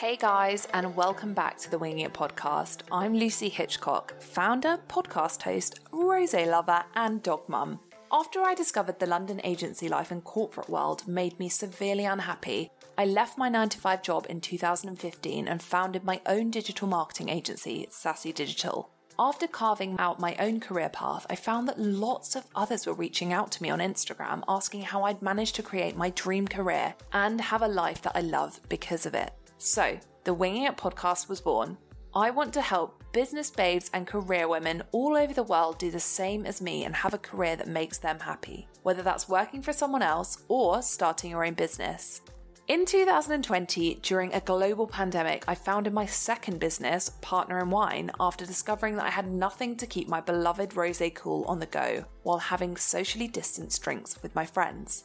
Hey guys, and welcome back to the Winging It podcast. I'm Lucy Hitchcock, founder, podcast host, rose lover, and dog mum. After I discovered the London agency life and corporate world made me severely unhappy, I left my 9 to 5 job in 2015 and founded my own digital marketing agency, Sassy Digital. After carving out my own career path, I found that lots of others were reaching out to me on Instagram asking how I'd managed to create my dream career and have a life that I love because of it. So, the Winging It podcast was born. I want to help business babes and career women all over the world do the same as me and have a career that makes them happy, whether that's working for someone else or starting your own business. In 2020, during a global pandemic, I founded my second business, Partner in Wine, after discovering that I had nothing to keep my beloved rose cool on the go while having socially distanced drinks with my friends.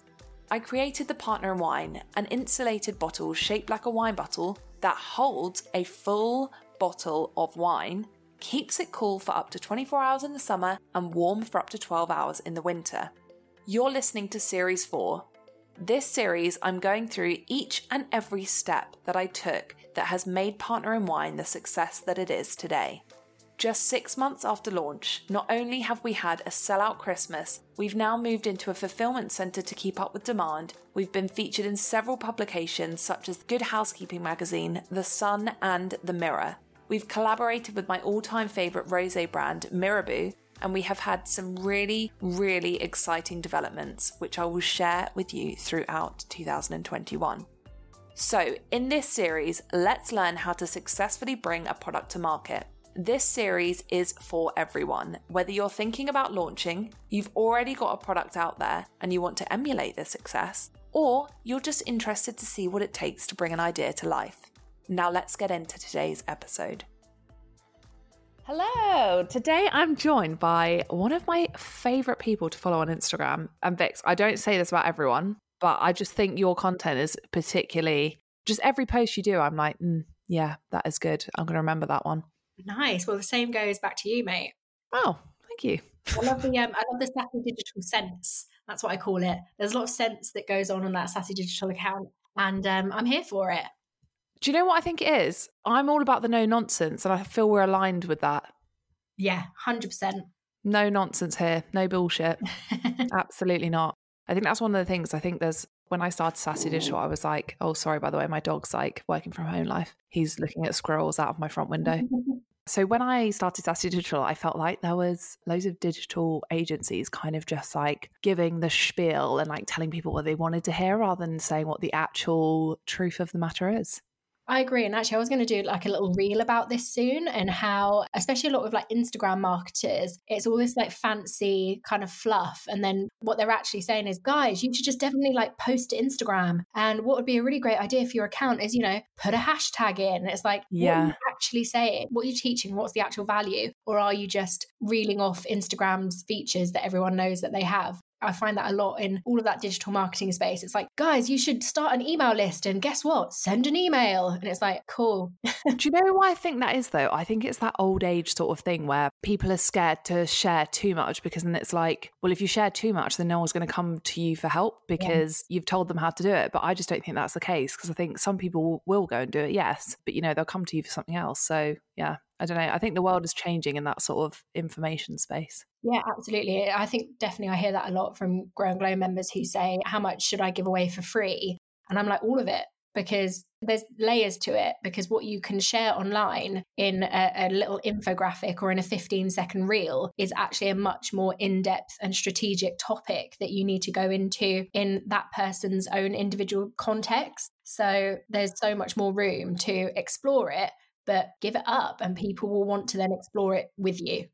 I created the Partner in Wine, an insulated bottle shaped like a wine bottle that holds a full bottle of wine, keeps it cool for up to 24 hours in the summer and warm for up to 12 hours in the winter. You're listening to Series 4, this series, I'm going through each and every step that I took that has made Partner in Wine the success that it is today. Just six months after launch, not only have we had a sellout Christmas, we've now moved into a fulfillment centre to keep up with demand. We've been featured in several publications such as Good Housekeeping magazine, The Sun, and The Mirror. We've collaborated with my all time favourite rose brand, Mirabeau, and we have had some really, really exciting developments, which I will share with you throughout 2021. So, in this series, let's learn how to successfully bring a product to market. This series is for everyone. Whether you're thinking about launching, you've already got a product out there and you want to emulate their success, or you're just interested to see what it takes to bring an idea to life. Now, let's get into today's episode. Hello. Today I'm joined by one of my favorite people to follow on Instagram. And Vix, I don't say this about everyone, but I just think your content is particularly just every post you do, I'm like, mm, yeah, that is good. I'm going to remember that one. Nice. Well, the same goes back to you, mate. Oh, thank you. I love the um, I love the sassy digital sense. That's what I call it. There's a lot of sense that goes on on that sassy digital account, and um, I'm here for it. Do you know what I think it is? I'm all about the no nonsense, and I feel we're aligned with that. Yeah, 100%. No nonsense here, no bullshit. Absolutely not. I think that's one of the things. I think there's when I started Sassy Digital, I was like, oh, sorry, by the way, my dog's like working from home life. He's looking at squirrels out of my front window. so when I started Sassy Digital, I felt like there was loads of digital agencies kind of just like giving the spiel and like telling people what they wanted to hear rather than saying what the actual truth of the matter is. I agree. And actually, I was going to do like a little reel about this soon and how, especially a lot of like Instagram marketers, it's all this like fancy kind of fluff. And then what they're actually saying is, guys, you should just definitely like post to Instagram. And what would be a really great idea for your account is, you know, put a hashtag in. It's like, yeah, actually saying? What are you teaching? What's the actual value? Or are you just reeling off Instagram's features that everyone knows that they have? I find that a lot in all of that digital marketing space. It's like, guys, you should start an email list and guess what? Send an email. And it's like, cool. Do you know why I think that is though? I think it's that old age sort of thing where people are scared to share too much because then it's like, well, if you share too much, then no one's going to come to you for help because yeah. you've told them how to do it. But I just don't think that's the case because I think some people will go and do it, yes, but you know, they'll come to you for something else. So yeah, I don't know. I think the world is changing in that sort of information space. Yeah, absolutely. I think definitely I hear that a lot from Grow and Glow members who say, How much should I give away for free? And I'm like, All of it, because there's layers to it. Because what you can share online in a, a little infographic or in a 15 second reel is actually a much more in depth and strategic topic that you need to go into in that person's own individual context. So there's so much more room to explore it but give it up and people will want to then explore it with you.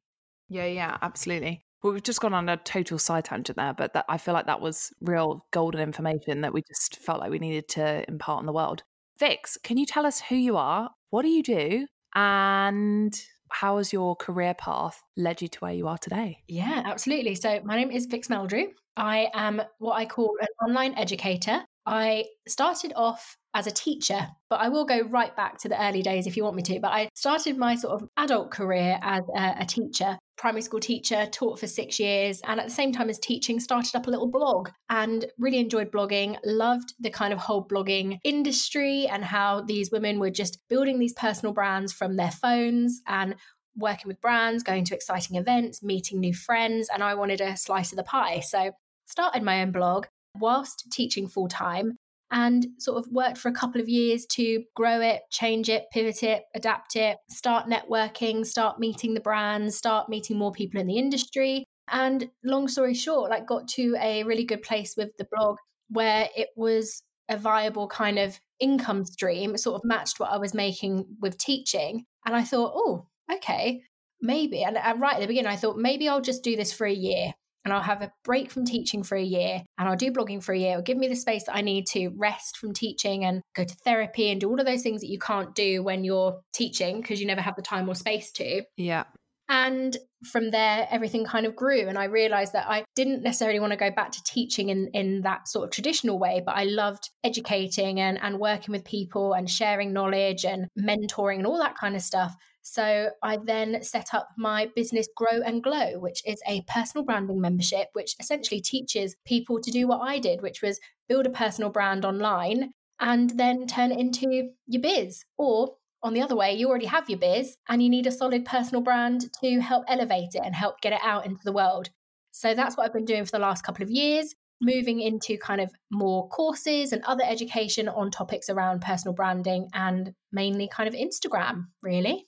Yeah, yeah, absolutely. Well, we've just gone on a total side tangent there, but that, I feel like that was real golden information that we just felt like we needed to impart on the world. Vix, can you tell us who you are? What do you do? And how has your career path led you to where you are today? Yeah, absolutely. So, my name is Vix Meldrew. I am what I call an online educator. I started off as a teacher, but I will go right back to the early days if you want me to. But I started my sort of adult career as a, a, teacher, primary school teacher, taught for six years, and at the same time as teaching, started up a little blog and really enjoyed blogging. Loved the kind of whole blogging industry and how these women were just building these personal brands from their phones and working with brands, going to exciting events, meeting new friends, and I wanted a slice of the pie. So started my own blog whilst teaching full time and sort of worked for a couple of years to grow it, change it, pivot it, adapt it, start networking, start meeting the brands, start meeting more people in the industry. And long story short, like got to a really good place with the blog where it was a viable kind of income stream, sort of matched what I was making with teaching. And I thought, oh, okay, maybe. And, and right at the beginning, I thought maybe I'll just do this for a year and I'll have a break from teaching for a year and I'll do blogging for a year. It'll give me the space that I need to rest from teaching and go to therapy and do all of those things that you can't do when you're teaching because you never have the time or space to. Yeah. And from there, everything kind of grew. And I realized that I didn't necessarily want to go back to teaching in, in that sort of traditional way, but I loved educating and, and working with people and sharing knowledge and mentoring and all that kind of stuff. So I then set up my business Grow and Glow, which is a personal branding membership, which essentially teaches people to do what I did, which was build a personal brand online and then turn it into your biz. Or on the other way, you already have your biz and you need a solid personal brand to help elevate it and help get it out into the world. So that's what I've been doing for the last couple of years, moving into kind of more courses and other education on topics around personal branding and mainly kind of Instagram, really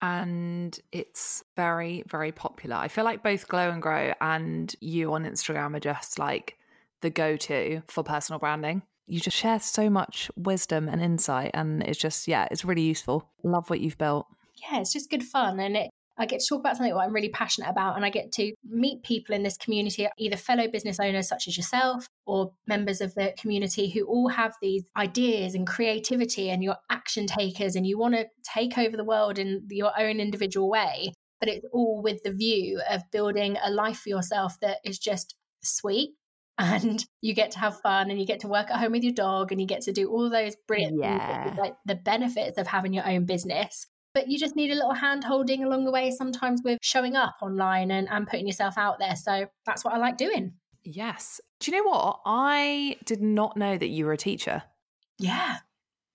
and it's very, very popular. I feel like both Glow and Grow and you on Instagram are just like the go to for personal branding. You just share so much wisdom and insight, and it's just, yeah, it's really useful. Love what you've built. Yeah, it's just good fun. And it I get to talk about something that I'm really passionate about, and I get to meet people in this community, either fellow business owners such as yourself or members of the community who all have these ideas and creativity, and you're action takers, and you want to take over the world in your own individual way. But it's all with the view of building a life for yourself that is just sweet and you get to have fun and you get to work at home with your dog and you get to do all those brilliant yeah. things like the benefits of having your own business but you just need a little hand holding along the way sometimes with showing up online and, and putting yourself out there. So that's what I like doing. Yes. Do you know what? I did not know that you were a teacher. Yeah.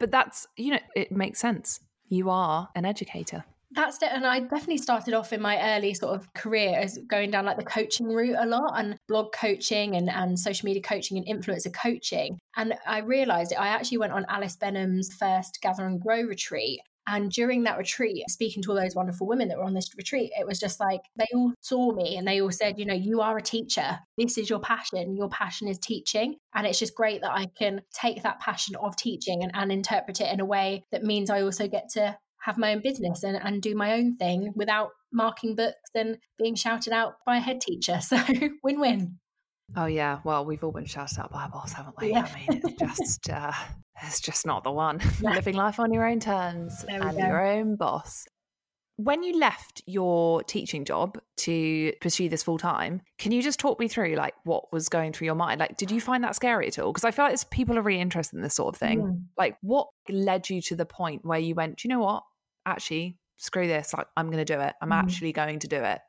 But that's, you know, it makes sense. You are an educator. That's it. And I definitely started off in my early sort of career as going down like the coaching route a lot and blog coaching and, and social media coaching and influencer coaching. And I realized it. I actually went on Alice Benham's first Gather and Grow retreat. And during that retreat, speaking to all those wonderful women that were on this retreat, it was just like they all saw me and they all said, you know, you are a teacher. This is your passion. Your passion is teaching. And it's just great that I can take that passion of teaching and, and interpret it in a way that means I also get to have my own business and, and do my own thing without marking books and being shouted out by a head teacher. So win win. Oh yeah, well we've all been shouted out by a boss, haven't we? Yeah. I mean, it's just uh, it's just not the one. Living life on your own terms and go. your own boss. When you left your teaching job to pursue this full time, can you just talk me through like what was going through your mind? Like, did you find that scary at all? Because I feel like people are really interested in this sort of thing. Mm. Like, what led you to the point where you went, you know what? Actually, screw this. Like, I'm going to do it. I'm mm. actually going to do it.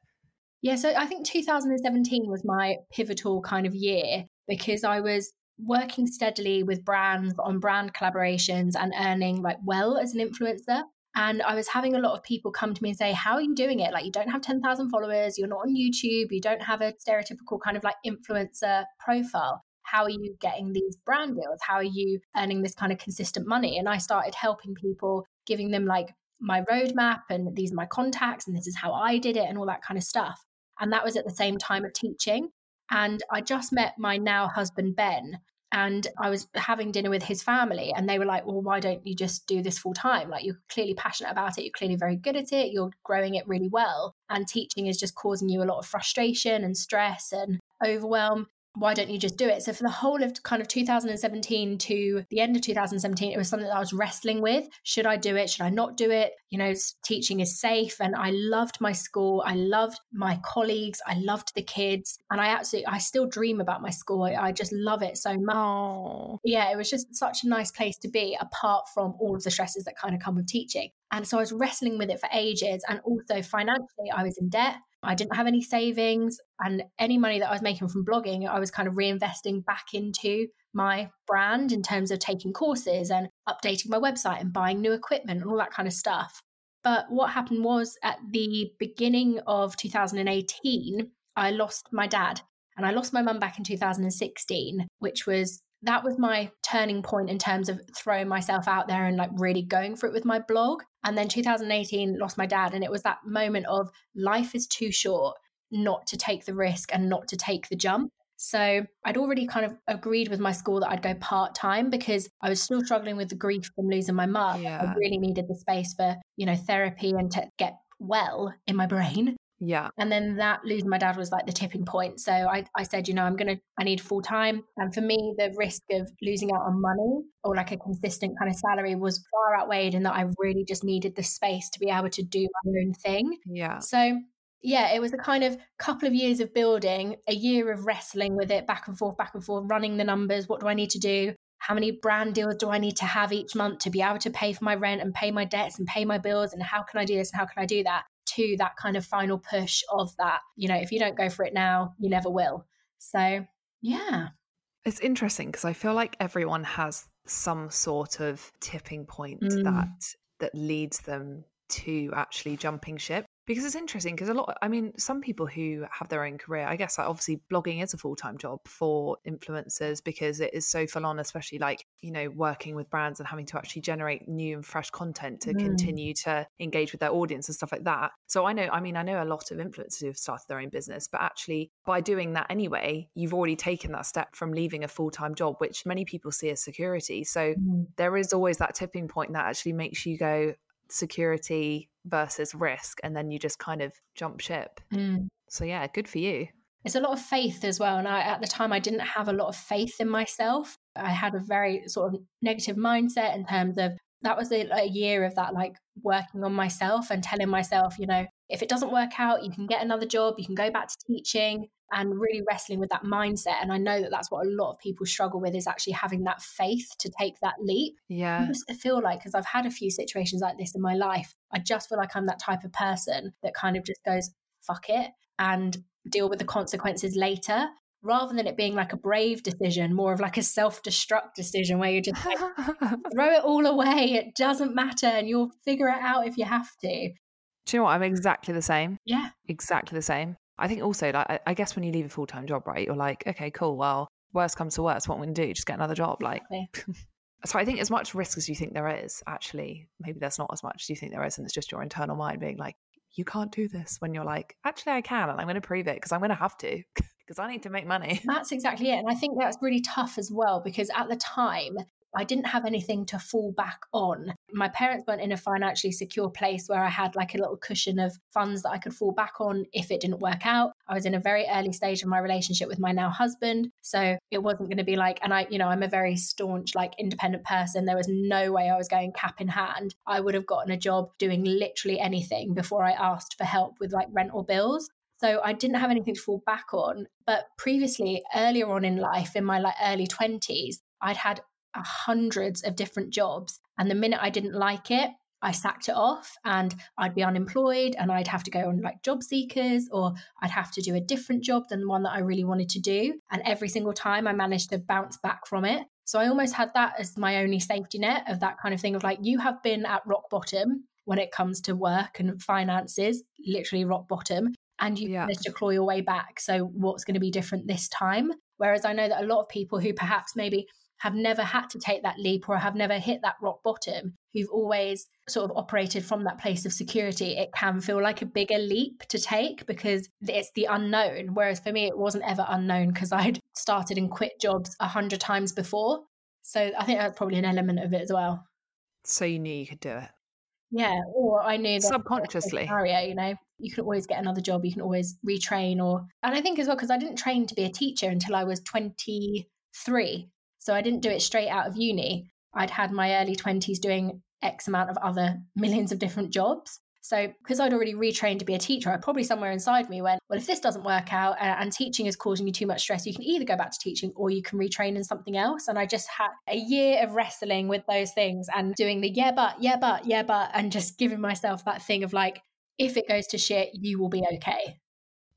Yeah, so I think 2017 was my pivotal kind of year because I was working steadily with brands on brand collaborations and earning like well as an influencer. And I was having a lot of people come to me and say, How are you doing it? Like, you don't have 10,000 followers, you're not on YouTube, you don't have a stereotypical kind of like influencer profile. How are you getting these brand deals? How are you earning this kind of consistent money? And I started helping people, giving them like my roadmap and these are my contacts and this is how I did it and all that kind of stuff. And that was at the same time of teaching. And I just met my now husband, Ben, and I was having dinner with his family, and they were like, Well, why don't you just do this full time? Like, you're clearly passionate about it, you're clearly very good at it, you're growing it really well. And teaching is just causing you a lot of frustration and stress and overwhelm. Why don't you just do it? So for the whole of kind of 2017 to the end of 2017, it was something that I was wrestling with. Should I do it? Should I not do it? You know, teaching is safe. And I loved my school. I loved my colleagues. I loved the kids. And I absolutely, I still dream about my school. I, I just love it so much. Oh. Yeah, it was just such a nice place to be apart from all of the stresses that kind of come with teaching. And so I was wrestling with it for ages. And also financially, I was in debt. I didn't have any savings, and any money that I was making from blogging, I was kind of reinvesting back into my brand in terms of taking courses and updating my website and buying new equipment and all that kind of stuff. But what happened was at the beginning of 2018, I lost my dad and I lost my mum back in 2016, which was that was my turning point in terms of throwing myself out there and like really going for it with my blog. And then 2018 lost my dad. And it was that moment of life is too short not to take the risk and not to take the jump. So I'd already kind of agreed with my school that I'd go part time because I was still struggling with the grief from losing my mum. Yeah. I really needed the space for, you know, therapy and to get well in my brain. Yeah. And then that losing my dad was like the tipping point. So I, I said, you know, I'm going to, I need full time. And for me, the risk of losing out on money or like a consistent kind of salary was far outweighed in that I really just needed the space to be able to do my own thing. Yeah. So yeah, it was a kind of couple of years of building, a year of wrestling with it back and forth, back and forth, running the numbers. What do I need to do? How many brand deals do I need to have each month to be able to pay for my rent and pay my debts and pay my bills? And how can I do this and how can I do that? To that kind of final push of that, you know, if you don't go for it now, you never will. So, yeah. It's interesting because I feel like everyone has some sort of tipping point mm. that that leads them to actually jumping ship because it's interesting because a lot i mean some people who have their own career i guess like obviously blogging is a full-time job for influencers because it is so full on especially like you know working with brands and having to actually generate new and fresh content to mm. continue to engage with their audience and stuff like that so i know i mean i know a lot of influencers who've started their own business but actually by doing that anyway you've already taken that step from leaving a full-time job which many people see as security so mm. there is always that tipping point that actually makes you go security versus risk and then you just kind of jump ship. Mm. so yeah good for you. It's a lot of faith as well and I, at the time i didn't have a lot of faith in myself. I had a very sort of negative mindset in terms of that was a, a year of that like working on myself and telling myself you know if it doesn't work out you can get another job you can go back to teaching and really wrestling with that mindset. And I know that that's what a lot of people struggle with is actually having that faith to take that leap. Yeah. I just feel like, because I've had a few situations like this in my life, I just feel like I'm that type of person that kind of just goes, fuck it, and deal with the consequences later. Rather than it being like a brave decision, more of like a self destruct decision where you just like, throw it all away. It doesn't matter. And you'll figure it out if you have to. Do you know what? I'm exactly the same. Yeah. Exactly the same. I think also, like, I guess when you leave a full time job, right, you're like, okay, cool. Well, worst comes to worst, what am I going to do? Just get another job. Like, so I think as much risk as you think there is, actually, maybe there's not as much as you think there is, and it's just your internal mind being like, you can't do this. When you're like, actually, I can, and I'm going to prove it because I'm going to have to. because I need to make money. That's exactly it. And I think that's really tough as well because at the time, I didn't have anything to fall back on. My parents weren't in a financially secure place where I had like a little cushion of funds that I could fall back on if it didn't work out. I was in a very early stage of my relationship with my now husband. So it wasn't going to be like, and I, you know, I'm a very staunch, like independent person. There was no way I was going cap in hand. I would have gotten a job doing literally anything before I asked for help with like rent or bills. So I didn't have anything to fall back on. But previously, earlier on in life, in my like early 20s, I'd had hundreds of different jobs. And the minute I didn't like it, I sacked it off and I'd be unemployed and I'd have to go on like job seekers or I'd have to do a different job than the one that I really wanted to do. And every single time I managed to bounce back from it. So I almost had that as my only safety net of that kind of thing of like, you have been at rock bottom when it comes to work and finances, literally rock bottom, and you yeah. managed to claw your way back. So what's going to be different this time? Whereas I know that a lot of people who perhaps maybe have never had to take that leap or have never hit that rock bottom, who've always sort of operated from that place of security, it can feel like a bigger leap to take because it's the unknown. Whereas for me, it wasn't ever unknown because I'd started and quit jobs a hundred times before. So I think that's probably an element of it as well. So you knew you could do it. Yeah, or I knew that subconsciously. Scenario, you know, you can always get another job, you can always retrain or and I think as well because I didn't train to be a teacher until I was 23. So I didn't do it straight out of uni. I'd had my early 20s doing X amount of other millions of different jobs. So, because I'd already retrained to be a teacher, I probably somewhere inside me went, well, if this doesn't work out and, teaching is causing you too much stress, you can either go back to teaching or you can retrain in something else. And I just had a year of wrestling with those things and doing the yeah, but, yeah, but, yeah, but, and just giving myself that thing of like, if it goes to shit, you will be okay.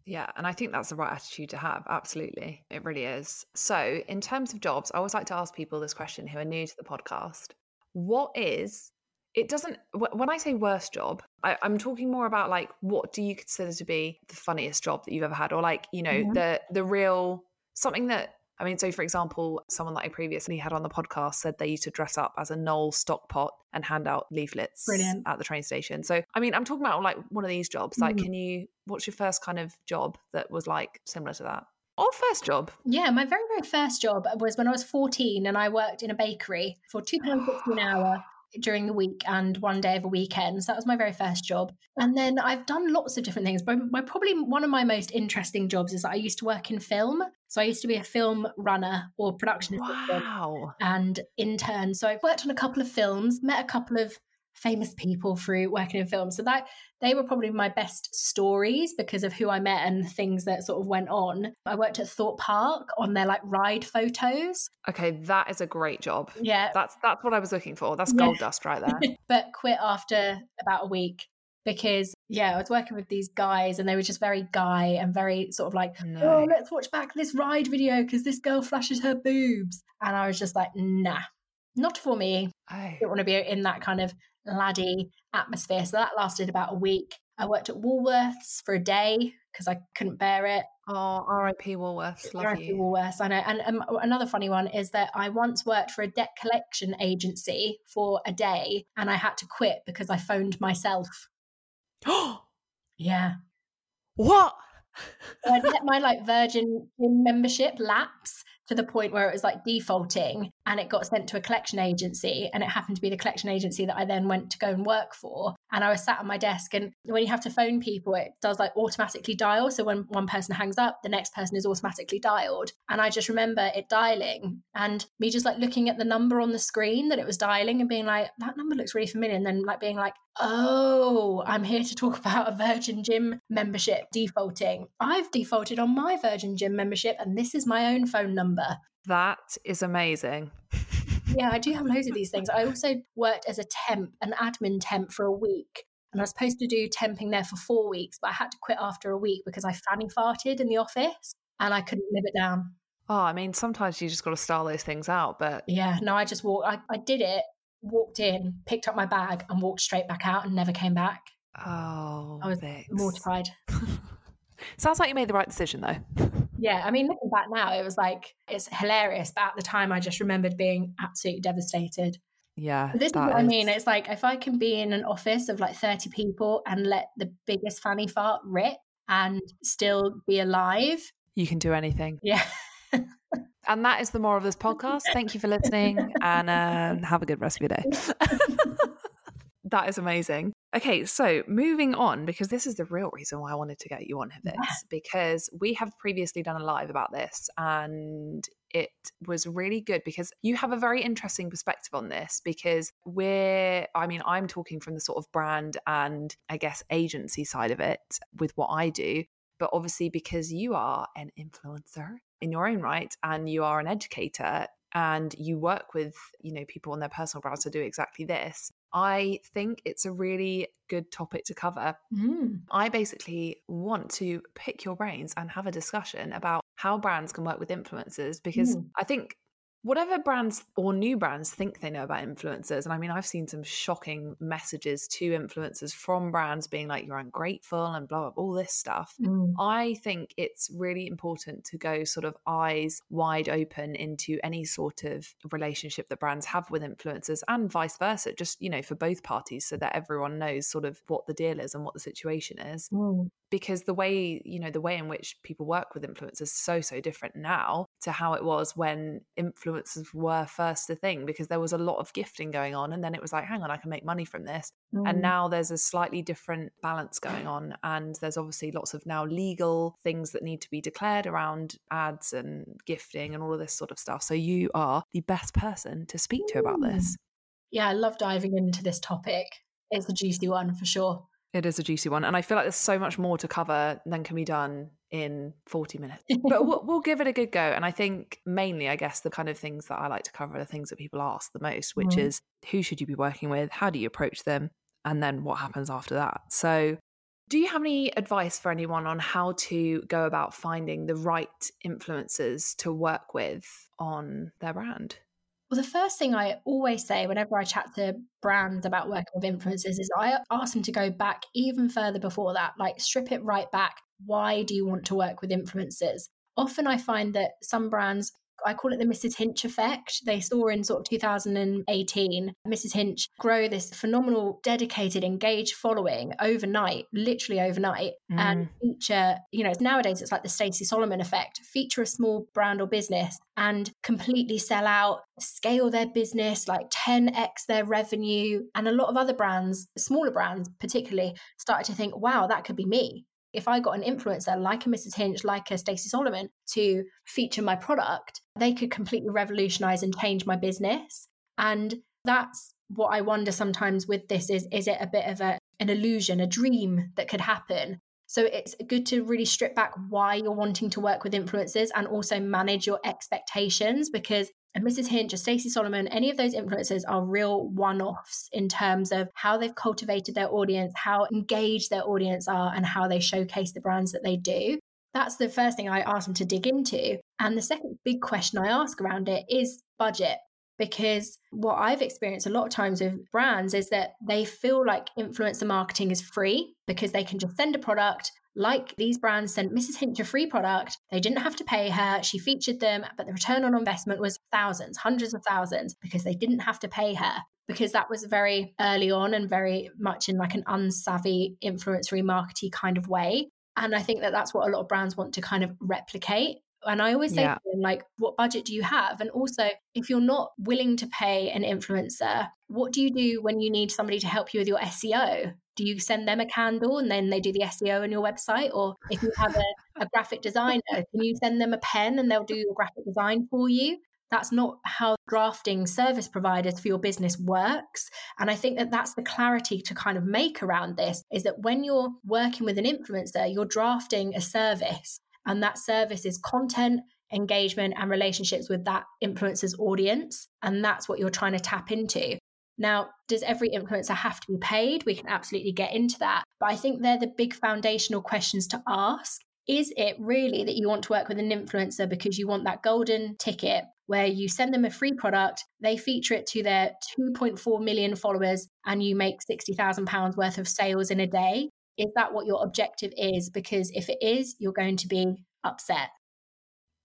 Yeah, and I think that's the right attitude to have. Absolutely. It really is. So, in terms of jobs, I always like to ask people this question who are new to the podcast. What is it doesn't when i say worst job I, am talking more about like what do you consider to be the funniest job that you've ever had or like you know mm-hmm. the the real something that i mean so for example someone that i previously had on the podcast said they used to dress up as a Knorr stockpot and hand out leaflets Brilliant. at the train station so i mean i'm talking about like one of these jobs like mm-hmm. can you what's your first kind of job that was like similar to that or first job? Yeah, my very, very first job was when I was 14 and I worked in a bakery for £2.50 an hour during the week and one day of a weekend. So that was my very first job. And then I've done lots of different things. But my probably one of my most interesting jobs is that I used to work in film. So I used to be a film runner or production wow. and intern. So I've worked on a couple of films, met a couple of famous people through working in film. So that they were probably my best stories because of who I met and things that sort of went on. I worked at Thorpe Park on their like ride photos. Okay, that is a great job. Yeah. That's that's what I was looking for. That's gold yeah. dust right there. but quit after about a week because yeah, I was working with these guys and they were just very guy and very sort of like, no. oh, let's watch back this ride video because this girl flashes her boobs. And I was just like, nah, not for me. I don't want to be in that kind of laddie atmosphere. So that lasted about a week. I worked at Woolworths for a day because I couldn't bear it. Oh, R.I.P. Woolworths, love R.I.P. you. Woolworths, I know. And um, another funny one is that I once worked for a debt collection agency for a day, and I had to quit because I phoned myself. Oh, yeah. What? so I let my like Virgin membership lapse to the point where it was like defaulting and it got sent to a collection agency and it happened to be the collection agency that I then went to go and work for. And I was sat at my desk and when you have to phone people it does like automatically dial. So when one person hangs up the next person is automatically dialed. And I just remember it dialing and me just like looking at the number on the screen that it was dialing and being like that number looks really familiar. And then like being like oh I'm here to talk about a Virgin Gym membership defaulting. I've defaulted on my Virgin Gym membership and this is my own phone number number. That is amazing. yeah, I do have loads of these things. I also worked as a temp, an admin temp for a week. And I was supposed to do temping there for four weeks, but I had to quit after a week because I fanny farted in the office and I couldn't live it down. Oh, I mean, sometimes you just got to style those things out, but. Yeah, no, I just walked, I, I did it, walked in, picked up my bag, and walked straight back out and never came back. Oh, I was Vix. mortified. Sounds like you made the right decision, though. Yeah, I mean, looking back now, it was like it's hilarious, but at the time, I just remembered being absolutely devastated. Yeah, this is what is... I mean. It's like if I can be in an office of like thirty people and let the biggest fanny fart rip and still be alive, you can do anything. Yeah. and that is the more of this podcast. Thank you for listening, and uh, have a good rest of your day. that is amazing. Okay, so moving on, because this is the real reason why I wanted to get you on this, yeah. because we have previously done a live about this and it was really good because you have a very interesting perspective on this because we're i mean i'm talking from the sort of brand and i guess agency side of it with what i do but obviously because you are an influencer in your own right and you are an educator and you work with you know people on their personal brands to do exactly this I think it's a really good topic to cover. Mm. I basically want to pick your brains and have a discussion about how brands can work with influencers because mm. I think whatever brands or new brands think they know about influencers and i mean i've seen some shocking messages to influencers from brands being like you're ungrateful and blah blah, blah all this stuff mm. i think it's really important to go sort of eyes wide open into any sort of relationship that brands have with influencers and vice versa just you know for both parties so that everyone knows sort of what the deal is and what the situation is mm. Because the way you know the way in which people work with influencers is so so different now to how it was when influencers were first a thing because there was a lot of gifting going on and then it was like hang on i can make money from this. Mm. and now there's a slightly different balance going on and there's obviously lots of now legal things that need to be declared around ads and gifting and all of this sort of stuff. So you are the best person to speak to about this. Yeah i love diving into this topic. It's a juicy one for sure it is a juicy one. And I feel like there's so much more to cover than can be done in 40 minutes. But we'll, we'll, give it a good go. And I think mainly, I guess, the kind of things that I like to cover are the things that people ask the most, which mm. is who should you be working with? How do you approach them? And then what happens after that? So, do you have any advice for anyone on how to go about finding the right influencers to work with on their brand? Well, the first thing I always say whenever I chat to brands about working with influencers is I ask them to go back even further before that, like strip it right back. Why do you want to work with influencers? Often I find that some brands I call it the Mrs. Hinch effect. They saw in sort of 2018 Mrs. Hinch grow this phenomenal, dedicated, engaged following overnight, literally overnight, mm. and feature, you know, nowadays it's like the Stacey Solomon effect, feature a small brand or business and completely sell out, scale their business, like 10x their revenue. And a lot of other brands, smaller brands particularly, started to think, wow, that could be me if I got an influencer like a Mrs. Hinch, like a Stacey Solomon to feature my product, they could completely revolutionize and change my business. And that's what I wonder sometimes with this is is it a bit of a an illusion, a dream that could happen? So it's good to really strip back why you're wanting to work with influencers and also manage your expectations because and Mrs. Hinch or Stacey Solomon, any of those influencers are real one offs in terms of how they've cultivated their audience, how engaged their audience are, and how they showcase the brands that they do. That's the first thing I ask them to dig into. And the second big question I ask around it is budget. Because what I've experienced a lot of times with brands is that they feel like influencer marketing is free because they can just send a product, like these brands sent Mrs. Hinch a free product. They didn't have to pay her. She featured them, but the return on investment was thousands, hundreds of thousands, because they didn't have to pay her. Because that was very early on and very much in like an unsavvy influencer marketing kind of way. And I think that that's what a lot of brands want to kind of replicate. And I always say yeah. to them, like, what budget do you have? And also, if you're not willing to pay an influencer, what do you do when you need somebody to help you with your SEO? Do you send them a candle and then they do the SEO on your website? Or if you have a, a graphic designer, can you send them a pen and they'll do your graphic design for you? That's not how drafting service providers for your business works. And I think that that's the clarity to kind of make around this is that when you're working with an influencer, you're drafting a service and that service is content, engagement, and relationships with that influencer's audience. And that's what you're trying to tap into. Now, does every influencer have to be paid? We can absolutely get into that. But I think they're the big foundational questions to ask. Is it really that you want to work with an influencer because you want that golden ticket where you send them a free product, they feature it to their 2.4 million followers, and you make £60,000 worth of sales in a day? Is that what your objective is? Because if it is, you're going to be upset.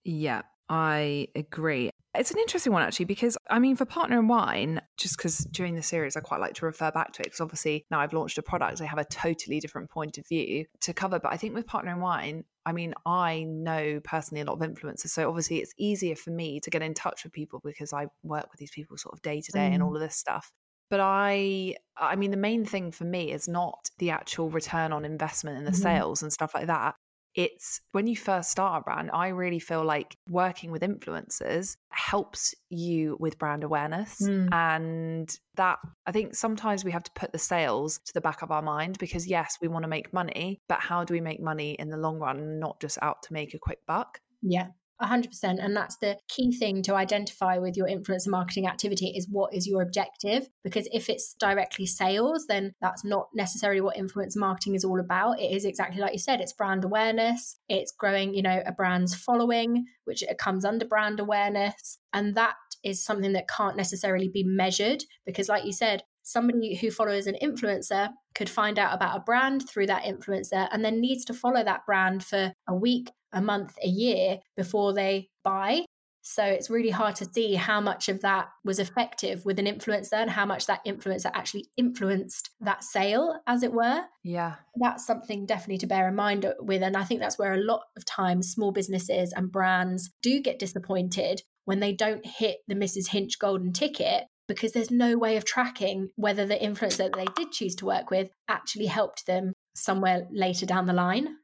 Yeah, I agree. It's an interesting one actually because I mean for Partner in Wine, just because during the series I quite like to refer back to it because obviously now I've launched a product, I have a totally different point of view to cover. But I think with Partner in Wine, I mean I know personally a lot of influencers, so obviously it's easier for me to get in touch with people because I work with these people sort of day to day and mm. all of this stuff but i i mean the main thing for me is not the actual return on investment in the mm-hmm. sales and stuff like that it's when you first start a brand i really feel like working with influencers helps you with brand awareness mm. and that i think sometimes we have to put the sales to the back of our mind because yes we want to make money but how do we make money in the long run not just out to make a quick buck yeah 100% and that's the key thing to identify with your influencer marketing activity is what is your objective because if it's directly sales then that's not necessarily what influencer marketing is all about. It is exactly like you said it's brand awareness it's growing you know a brand's following which comes under brand awareness. And that is something that can't necessarily be measured because like you said somebody who follows an influencer could find out about a brand through that influencer and then needs to follow that brand for a week a month, a year before they buy. So it's really hard to see how much of that was effective with an influencer and how much that influencer actually influenced that sale, as it were. Yeah. That's something definitely to bear in mind uh, with. And I think that's where a lot of times small businesses and brands do get disappointed when they don't hit the Mrs. Hinch golden ticket because there's no way of tracking whether the influencer that they did choose to work with actually helped them somewhere later down the line.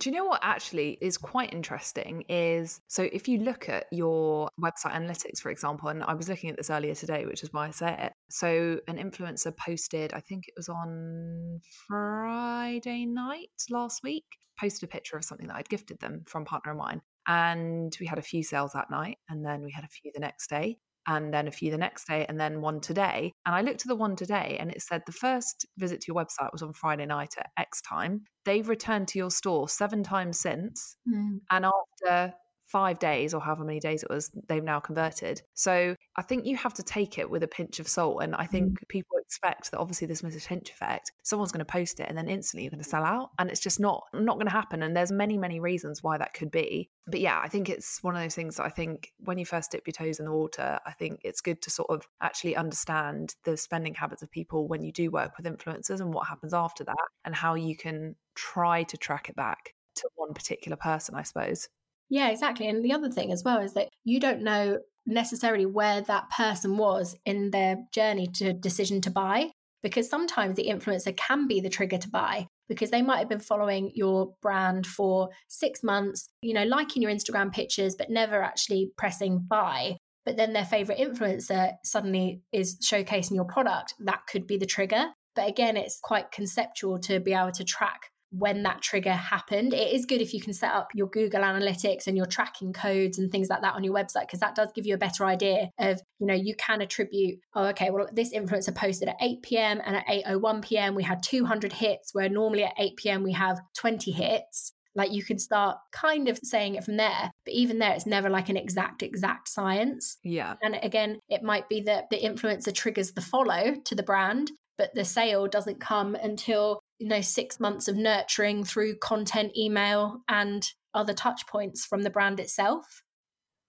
Do you know what actually is quite interesting? Is so if you look at your website analytics, for example, and I was looking at this earlier today, which is why I say it. So an influencer posted, I think it was on Friday night last week, posted a picture of something that I'd gifted them from Partner in Wine. And we had a few sales that night, and then we had a few the next day and then a few the next day, and then one today. And I looked at the one today and it said the first visit to your website was on Friday night at X time. They've returned to your store seven times since. Mm. And after five days or however many days it was, they've now converted. So I think you have to take it with a pinch of salt. And I think mm. people expect that obviously this Mrs. Hinch effect, someone's going to post it and then instantly you're going to sell out. And it's just not not going to happen. And there's many, many reasons why that could be. But yeah, I think it's one of those things that I think when you first dip your toes in the water, I think it's good to sort of actually understand the spending habits of people when you do work with influencers and what happens after that and how you can try to track it back to one particular person, I suppose. Yeah, exactly. And the other thing as well is that you don't know necessarily where that person was in their journey to decision to buy because sometimes the influencer can be the trigger to buy because they might have been following your brand for 6 months, you know, liking your Instagram pictures but never actually pressing buy. But then their favorite influencer suddenly is showcasing your product, that could be the trigger. But again, it's quite conceptual to be able to track when that trigger happened. It is good if you can set up your Google Analytics and your tracking codes and things like that on your website because that does give you a better idea of, you know, you can attribute, oh, okay, well, this influencer posted at 8 p.m. and at 8:01 p.m. we had 200 hits, where normally at 8 p.m. we have 20 hits. Like you can start kind of saying it from there, but even there, it's never like an exact, exact science. Yeah. And again, it might be that the influencer triggers the follow to the brand, but the sale doesn't come until you know six months of nurturing through content email and other touch points from the brand itself.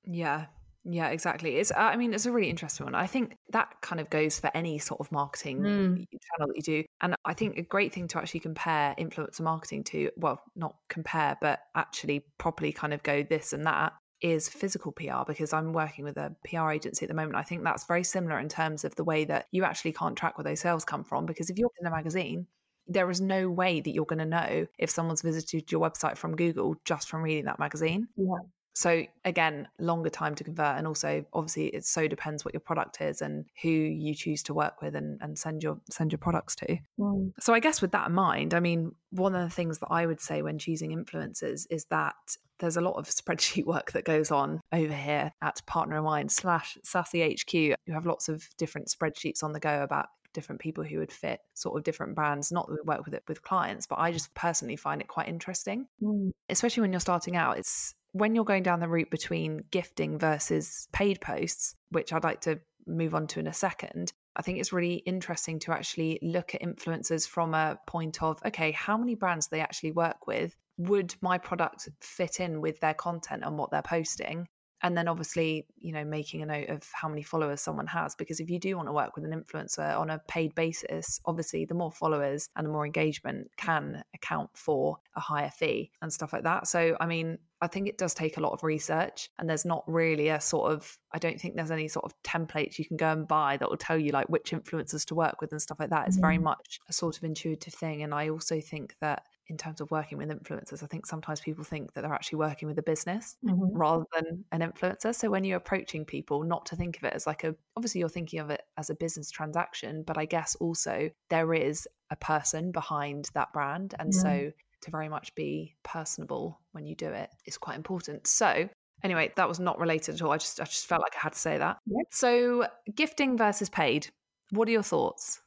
Yeah. Yeah exactly. It's i mean it's a really interesting one. I think that kind of goes for any sort of marketing mm. channel that you do. And i think a great thing to actually compare influencer marketing to well not compare but actually properly kind of go this and that is physical PR because I'm working with a PR agency at the moment. I think that's very similar in terms of the way that you actually can't track where those sales come from because if you're in a magazine, there is no way that you're going to know if someone's visited your website from Google just from reading that magazine. Yeah. So again, longer time to convert, and also obviously it so depends what your product is and who you choose to work with and, and send your send your products to. Mm. So I guess with that in mind, I mean, one of the things that I would say when choosing influencers is that there's a lot of spreadsheet work that goes on over here at Partner in Wine slash Sassy HQ. You have lots of different spreadsheets on the go about different people who would fit sort of different brands. Not that we work with it with clients, but I just personally find it quite interesting, mm. especially when you're starting out. It's when you're going down the route between gifting versus paid posts, which I'd like to move on to in a second. I think it's really interesting to actually look at influencers from a point of, okay, how many brands they actually work with? Would my product fit in with their content and what they're posting? And then obviously you know making a note of how many followers someone has because if you do want to work with an influencer on a paid basis obviously the more followers and the more engagement can account for a higher fee and stuff like that so i mean I think it does take a lot of research, and there's not really a sort of, I don't think there's any sort of templates you can go and buy that will tell you like which influencers to work with and stuff like that. It's mm. very much a sort of intuitive thing. And I also think that in terms of working with influencers, I think sometimes people think that they're actually working with a business mm-hmm. rather than an influencer. So when you're approaching people, not to think of it as like a, obviously you're thinking of it as a business transaction, but I guess also there is a person behind that brand. And yeah. so to very much be personable when you do it is quite important. So anyway, that was not related at all. I just I just felt like I had to say that. So gifting versus paid. What are your thoughts?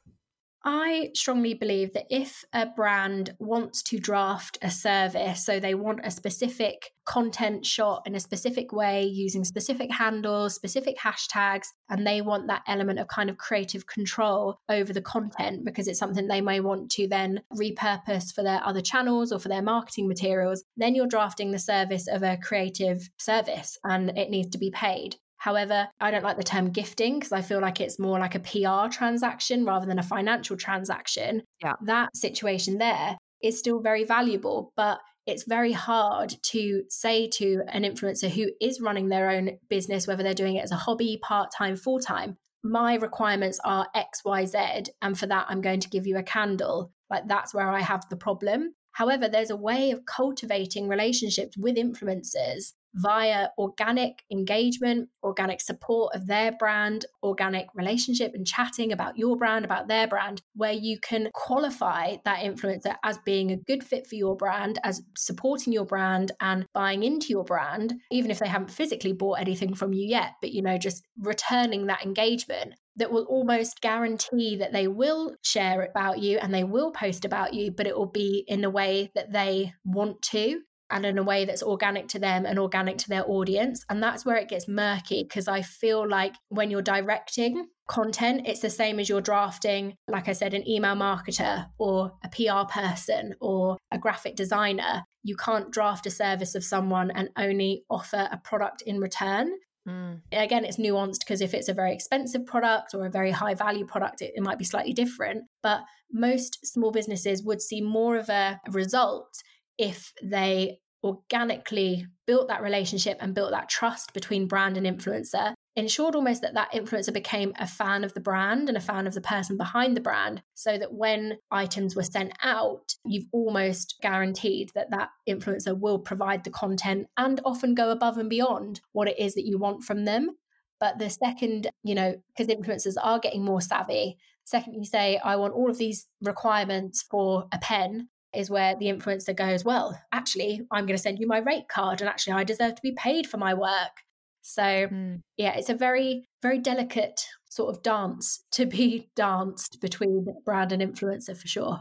I strongly believe that if a brand wants to draft a service, so they want a specific content shot in a specific way using specific handles, specific hashtags, and they want that element of kind of creative control over the content because it's something they may want to then repurpose for their other channels or for their marketing materials, then you're drafting the service of a creative service and it needs to be paid. However, I don't like the term gifting because I feel like it's more like a PR transaction rather than a financial transaction. Yeah. That situation there is still very valuable, but it's very hard to say to an influencer who is running their own business, whether they're doing it as a hobby, part time, full time, my requirements are XYZ. And for that, I'm going to give you a candle. Like that's where I have the problem. However, there's a way of cultivating relationships with influencers via organic engagement, organic support of their brand, organic relationship and chatting about your brand, about their brand, where you can qualify that influencer as being a good fit for your brand, as supporting your brand and buying into your brand, even if they haven't physically bought anything from you yet, but you know, just returning that engagement that will almost guarantee that they will share about you and they will post about you, but it will be in a way that they want to and in a way that's organic to them and organic to their audience. And that's where it gets murky because I feel like when you're directing content, it's the same as you're drafting, like I said, an email marketer or a PR person or a graphic designer. You can't draft a service of someone and only offer a product in return. Mm. Again, it's nuanced because if it's a very expensive product or a very high value product, it, it, might be slightly different. But most small businesses would see more of a result if they organically built that relationship and built that trust between brand and influencer ensured almost that that influencer became a fan of the brand and a fan of the person behind the brand so that when items were sent out you've almost guaranteed that that influencer will provide the content and often go above and beyond what it is that you want from them. But the second you know because influencers are getting more savvy second you say i want all of these requirements for a pen is where the influencer goes, Well, actually, I'm going to send you my rate card, and actually, I deserve to be paid for my work. So, mm. yeah, it's a very, very delicate sort of dance to be danced between brand and influencer for sure.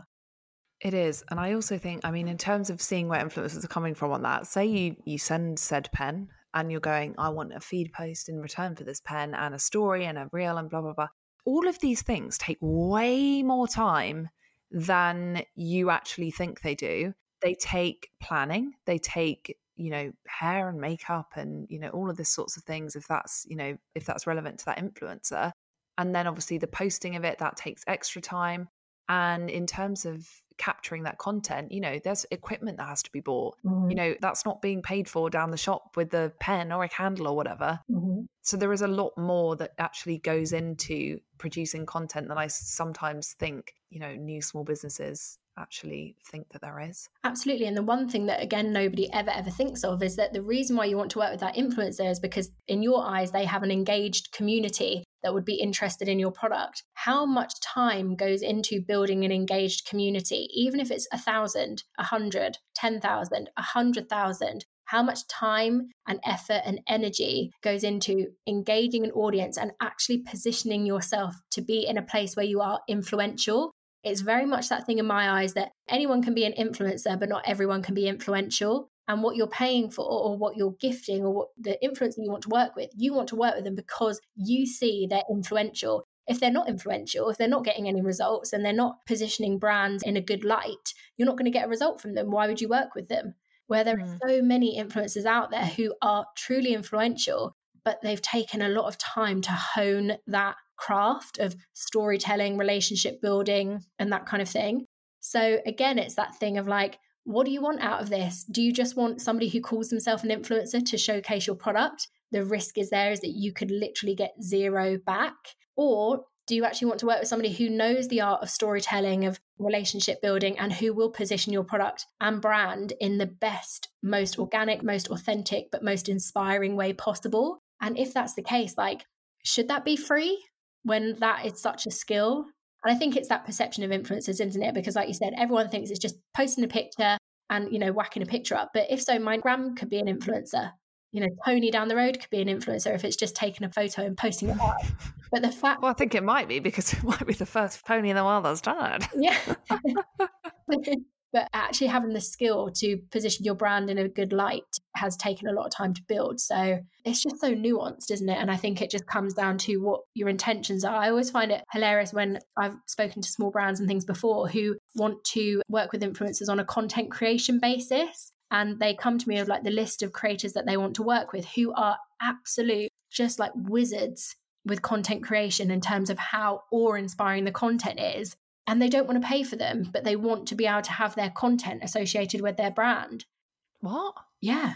It is. And I also think, I mean, in terms of seeing where influencers are coming from on that, say you you send said pen and you're going, I want a feed post in return for this pen and a story and a reel and blah blah blah. All of these things take way more time than you actually think they do. They take planning, they take you know hair and makeup and you know all of this sorts of things if that's you know if that's relevant to that influencer and then obviously the posting of it that takes extra time and in terms of capturing that content you know there's equipment that has to be bought mm-hmm. you know that's not being paid for down the shop with the pen or a candle or whatever mm-hmm. so there is a lot more that actually goes into producing content than i sometimes think you know new small businesses actually think that there is. Absolutely. And the one thing that, again, nobody ever, ever thinks of is that the reason why you want to work with that influencer is because, in your eyes, they have an engaged community that would be interested in your product. How much time goes into building an engaged community, even if it's a thousand, a hundred, ten thousand, a hundred thousand? How much time and effort and energy goes into engaging an audience and actually positioning yourself to be in a place where you are influential it's very much that thing in my eyes that anyone can be an influencer, but not everyone can be influential. And what you're paying for, or what you're gifting, or what the influencer you want to work with, you want to work with them because you see they're influential. If they're not influential, if they're not getting any results and they're not positioning brands in a good light, you're not going to get a result from them. Why would you work with them? Where there mm. are so many influencers out there who are truly influential, but they've taken a lot of time to hone that craft of storytelling, relationship building, and that kind of thing. So, again, it's that thing of like, what do you want out of this? Do you just want somebody who calls themselves an influencer to showcase your product? The risk is there is that you could literally get zero back. Or do you actually want to work with somebody who knows the art of storytelling, of relationship building, and who will position your product and brand in the best, most organic, most authentic, but most inspiring way possible? And if that's the case, like, should that be free? when that is such a skill. And I think it's that perception of influencers, isn't it? Because like you said, everyone thinks it's just posting a picture and, you know, whacking a picture up. But if so, my gram could be an influencer. you know, Tony down the road could be an influencer if it's just taking a photo and posting it up. But the fact. Well, I think it might be because it might be the first pony in the world that's done it. Yeah. but actually having the skill to position your brand in a good light has taken a lot of time to build. So it's just so nuanced, isn't it? And I think it just comes down to what your intentions are. I always find it hilarious when I've spoken to small brands and things before who want to work with influencers on a content creation basis. And they come to me with like the list of creators that they want to work with who are absolute, just like wizards with content creation in terms of how awe inspiring the content is and they don't want to pay for them, but they want to be able to have their content associated with their brand. What? Yeah.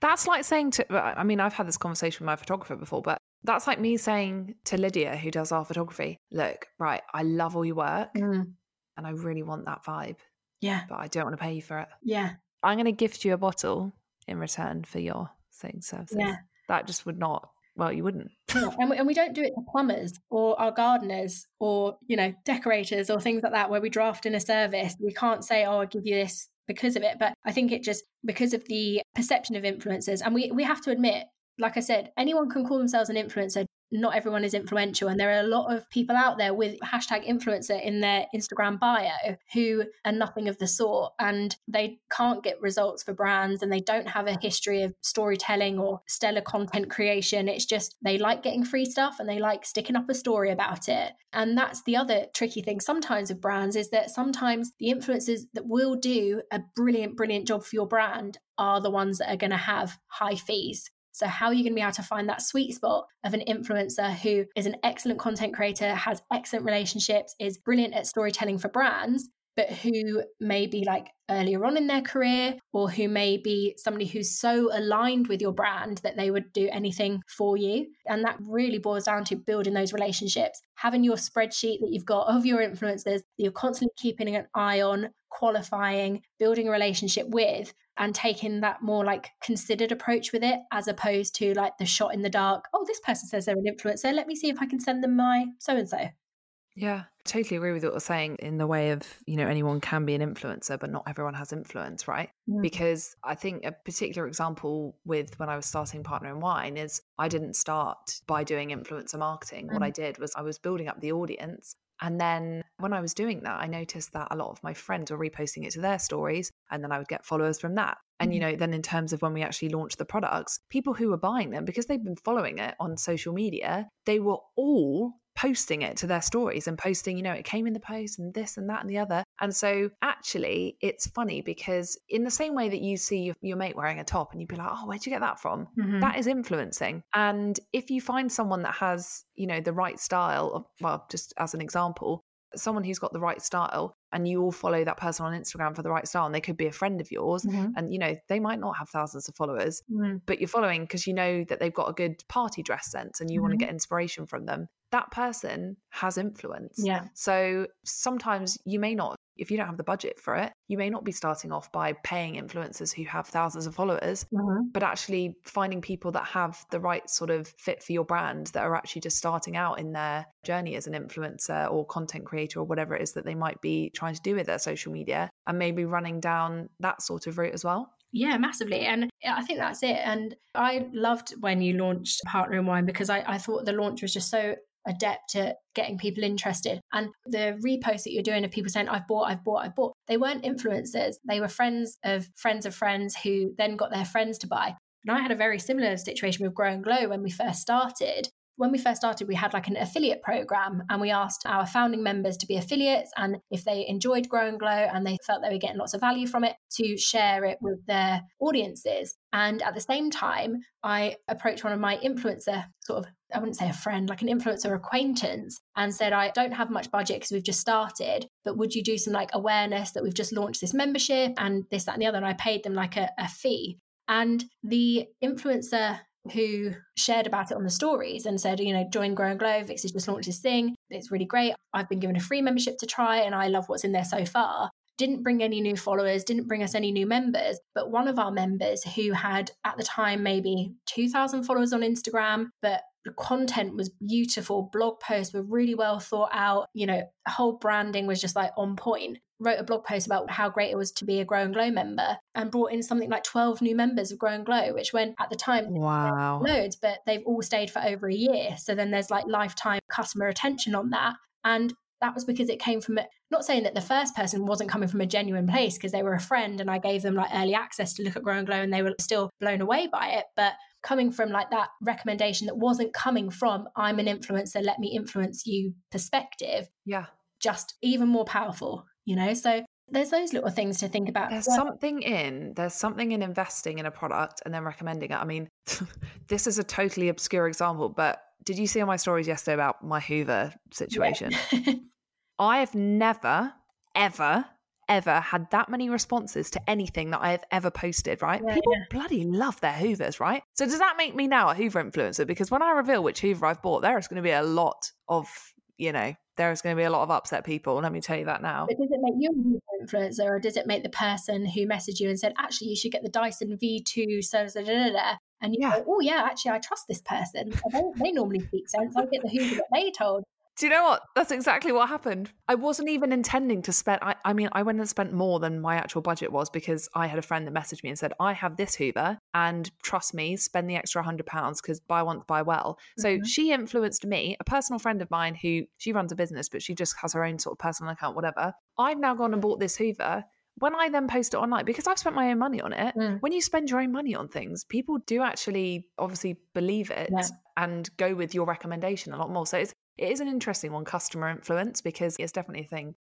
That's like saying to, I mean, I've had this conversation with my photographer before, but that's like me saying to Lydia, who does our photography, look, right, I love all your work mm. and I really want that vibe. Yeah. But I don't want to pay you for it. Yeah. I'm going to gift you a bottle in return for your same services. Yeah. That just would not well, you wouldn't. and, we, and we don't do it to plumbers or our gardeners or, you know, decorators or things like that where we draft in a service. We can't say, oh, I'll give you this because of it. But I think it just, because of the perception of influencers, and we, we have to admit, like I said, anyone can call themselves an influencer not everyone is influential. And there are a lot of people out there with hashtag influencer in their Instagram bio who are nothing of the sort. And they can't get results for brands and they don't have a history of storytelling or stellar content creation. It's just they like getting free stuff and they like sticking up a story about it. And that's the other tricky thing sometimes with brands is that sometimes the influencers that will do a brilliant, brilliant job for your brand are the ones that are going to have high fees. So, how are you going to be able to find that sweet spot of an influencer who is an excellent content creator, has excellent relationships, is brilliant at storytelling for brands, but who may be like earlier on in their career or who may be somebody who's so aligned with your brand that they would do anything for you. And that really boils down to building those relationships, having your spreadsheet that you've got of your influencers that you're constantly keeping an eye on, qualifying, building a relationship with, and taking that more like considered approach with it as opposed to like the shot in the dark. Oh, this person says they're an influencer. Let me see if I can send them my so and so. Yeah, totally agree with what you're saying in the way of, you know, anyone can be an influencer, but not everyone has influence, right? Mm. Because I think a particular example with when I was starting Partner in Wine is I didn't start by doing influencer marketing. Mm. What I did was I was building up the audience. And then when I was doing that, I noticed that a lot of my friends were reposting it to their stories, and then I would get followers from that. And, you mm-hmm. know, then in terms of when we actually launched the products, people who were buying them, because they've been following it on social media, they were all posting it to their stories and posting, you know, it came in the post and this and that and the other. And so actually, it's funny because in the same way that you see your, your mate wearing a top and you'd be like, oh, where'd you get that from? Mm-hmm. That is influencing. And if you find someone that has, you know, the right style, well, just as an example, someone who's got the right style and you all follow that person on Instagram for the right style and they could be a friend of yours mm-hmm. and you know they might not have thousands of followers mm-hmm. but you're following because you know that they've got a good party dress sense and you mm-hmm. want to get inspiration from them that person has influence yeah so sometimes you may not if you don't have the budget for it, you may not be starting off by paying influencers who have thousands of followers, mm-hmm. but actually finding people that have the right sort of fit for your brand that are actually just starting out in their journey as an influencer or content creator or whatever it is that they might be trying to do with their social media and maybe running down that sort of route as well. Yeah, massively. And I think that's it. And I loved when you launched Partner in Wine because I, I thought the launch was just so adept at getting people interested. And the reposts that you're doing of people saying, I've bought, I've bought, I've bought, they weren't influencers. They were friends of friends of friends who then got their friends to buy. And I had a very similar situation with Grow and Glow when we first started when we first started, we had like an affiliate program and we asked our founding members to be affiliates. And if they enjoyed Grow and Glow and they felt they were getting lots of value from it, to share it with their audiences. And at the same time, I approached one of my influencer, sort of, I wouldn't say a friend, like an influencer acquaintance, and said, I don't have much budget because we've just started, but would you do some like awareness that we've just launched this membership and this, that, and the other? And I paid them like a, a fee. And the influencer who shared about it on the stories and said, you know, join Grow and Glow. Vixie's just launched this thing. It's really great. I've been given a free membership to try and I love what's in there so far. Didn't bring any new followers, didn't bring us any new members. But one of our members who had at the time maybe 2,000 followers on Instagram, but the content was beautiful, blog posts were really well thought out, you know, whole branding was just like on point wrote a blog post about how great it was to be a Grow and Glow member and brought in something like 12 new members of Grow and Glow, which when at the time, wow, loads, but they've all stayed for over a year. So then there's like lifetime customer retention on that. And that was because it came from a, not saying that the first person wasn't coming from a genuine place because they were a friend and I gave them like early access to look at Grow and Glow and they were still blown away by it. But coming from like that recommendation that wasn't coming from I'm an influencer, let me influence you perspective. Yeah. Just even more powerful, you know? So there's those little things to think about. There's something in there's something in investing in a product and then recommending it. I mean, this is a totally obscure example, but did you see on my stories yesterday about my Hoover situation? Yeah. I have never, ever, ever had that many responses to anything that I have ever posted, right? Yeah, People yeah. bloody love their Hoovers, right? So does that make me now a Hoover influencer? Because when I reveal which Hoover I've bought, there is going to be a lot of, you know, there's going to be a lot of upset people. Let me tell you that now. But does it make you an influencer or does it make the person who messaged you and said, actually, you should get the Dyson V2 so, so da, da, da, and you yeah. go, oh yeah, actually, I trust this person. They, they normally speak sense. I get the Hoover that they told. Do you know what? That's exactly what happened. I wasn't even intending to spend. I, I, mean, I went and spent more than my actual budget was because I had a friend that messaged me and said, "I have this Hoover, and trust me, spend the extra hundred pounds because buy once, buy well." So mm-hmm. she influenced me, a personal friend of mine who she runs a business, but she just has her own sort of personal account, whatever. I've now gone and bought this Hoover, when I then post it online, because I've spent my own money on it, mm. when you spend your own money on things, people do actually obviously believe it yeah. and go with your recommendation a lot more. So it's, it is an interesting one, customer influence, because it's definitely a thing.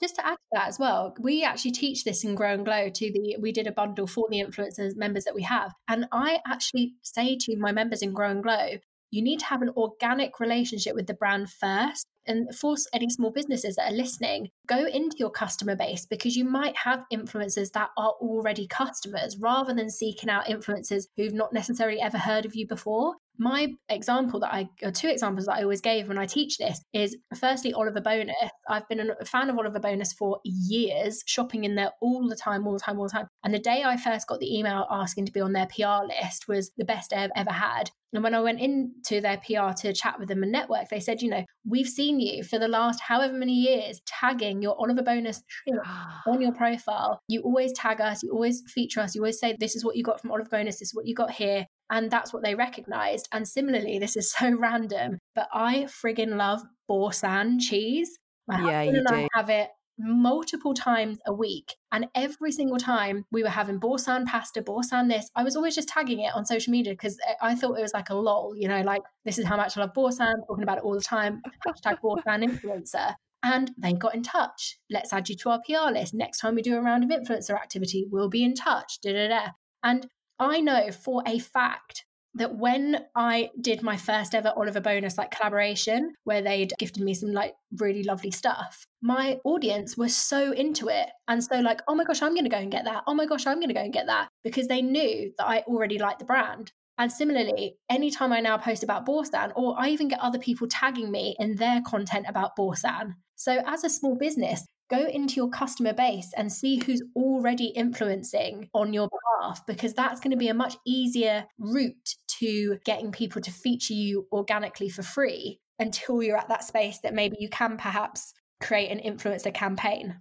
Just to add to that as well, we actually teach this in Grow and Glow to the, we did a bundle for the influencers members that we have. And I actually say to my members in Grow and Glow, you need to have an organic relationship with the brand first and for any small businesses that are listening, go into your customer base because you might have influencers that are already customers rather than seeking out influencers who've not necessarily ever heard of you before. My example that I, or two examples that I always gave when I teach this is firstly, Oliver Bonas. I've been a fan of Oliver Bonas for years, shopping in there all the time, all the time, all the time. And the day I first got the email asking to be on their PR list was the best day I've ever had. And when I went into their PR to chat with them and network, they said, you know, we've seen you for the last however many years tagging your Oliver Bonas on your profile. You always tag us, you always feature us, you always say, this is what you got from Oliver Bonas, this is what you got here. And that's what they recognized. And similarly, this is so random, but I friggin' love Boursin cheese. My yeah, husband and do. I have it multiple times a week. And every single time we were having Boursin pasta, Boursin this, I was always just tagging it on social media because I thought it was like a lol, you know, like this is how much I love Boursin, talking about it all the time, hashtag Boursin influencer. And they got in touch. Let's add you to our PR list. Next time we do a round of influencer activity, we'll be in touch. Da, da, da. And I know for a fact that when I did my first ever Oliver Bonas like collaboration, where they'd gifted me some like really lovely stuff, my audience was so into it. And so, like, oh my gosh, I'm going to go and get that. Oh my gosh, I'm going to go and get that because they knew that I already liked the brand. And similarly, anytime I now post about Boursin, or I even get other people tagging me in their content about Boursin. So, as a small business, go into your customer base and see who's already influencing on your behalf, because that's going to be a much easier route to getting people to feature you organically for free until you're at that space that maybe you can perhaps create an influencer campaign.